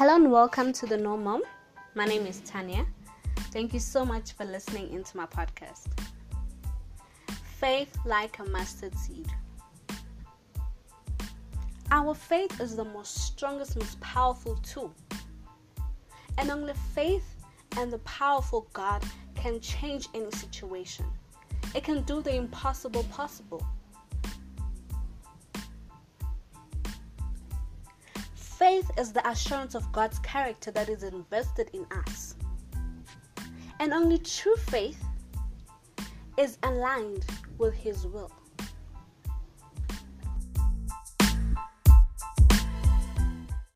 Hello and welcome to the Noor Mom. My name is Tanya. Thank you so much for listening into my podcast. Faith like a mustard seed. Our faith is the most strongest, most powerful tool. And only faith and the powerful God can change any situation. It can do the impossible possible. Faith is the assurance of God's character that is invested in us. And only true faith is aligned with His will.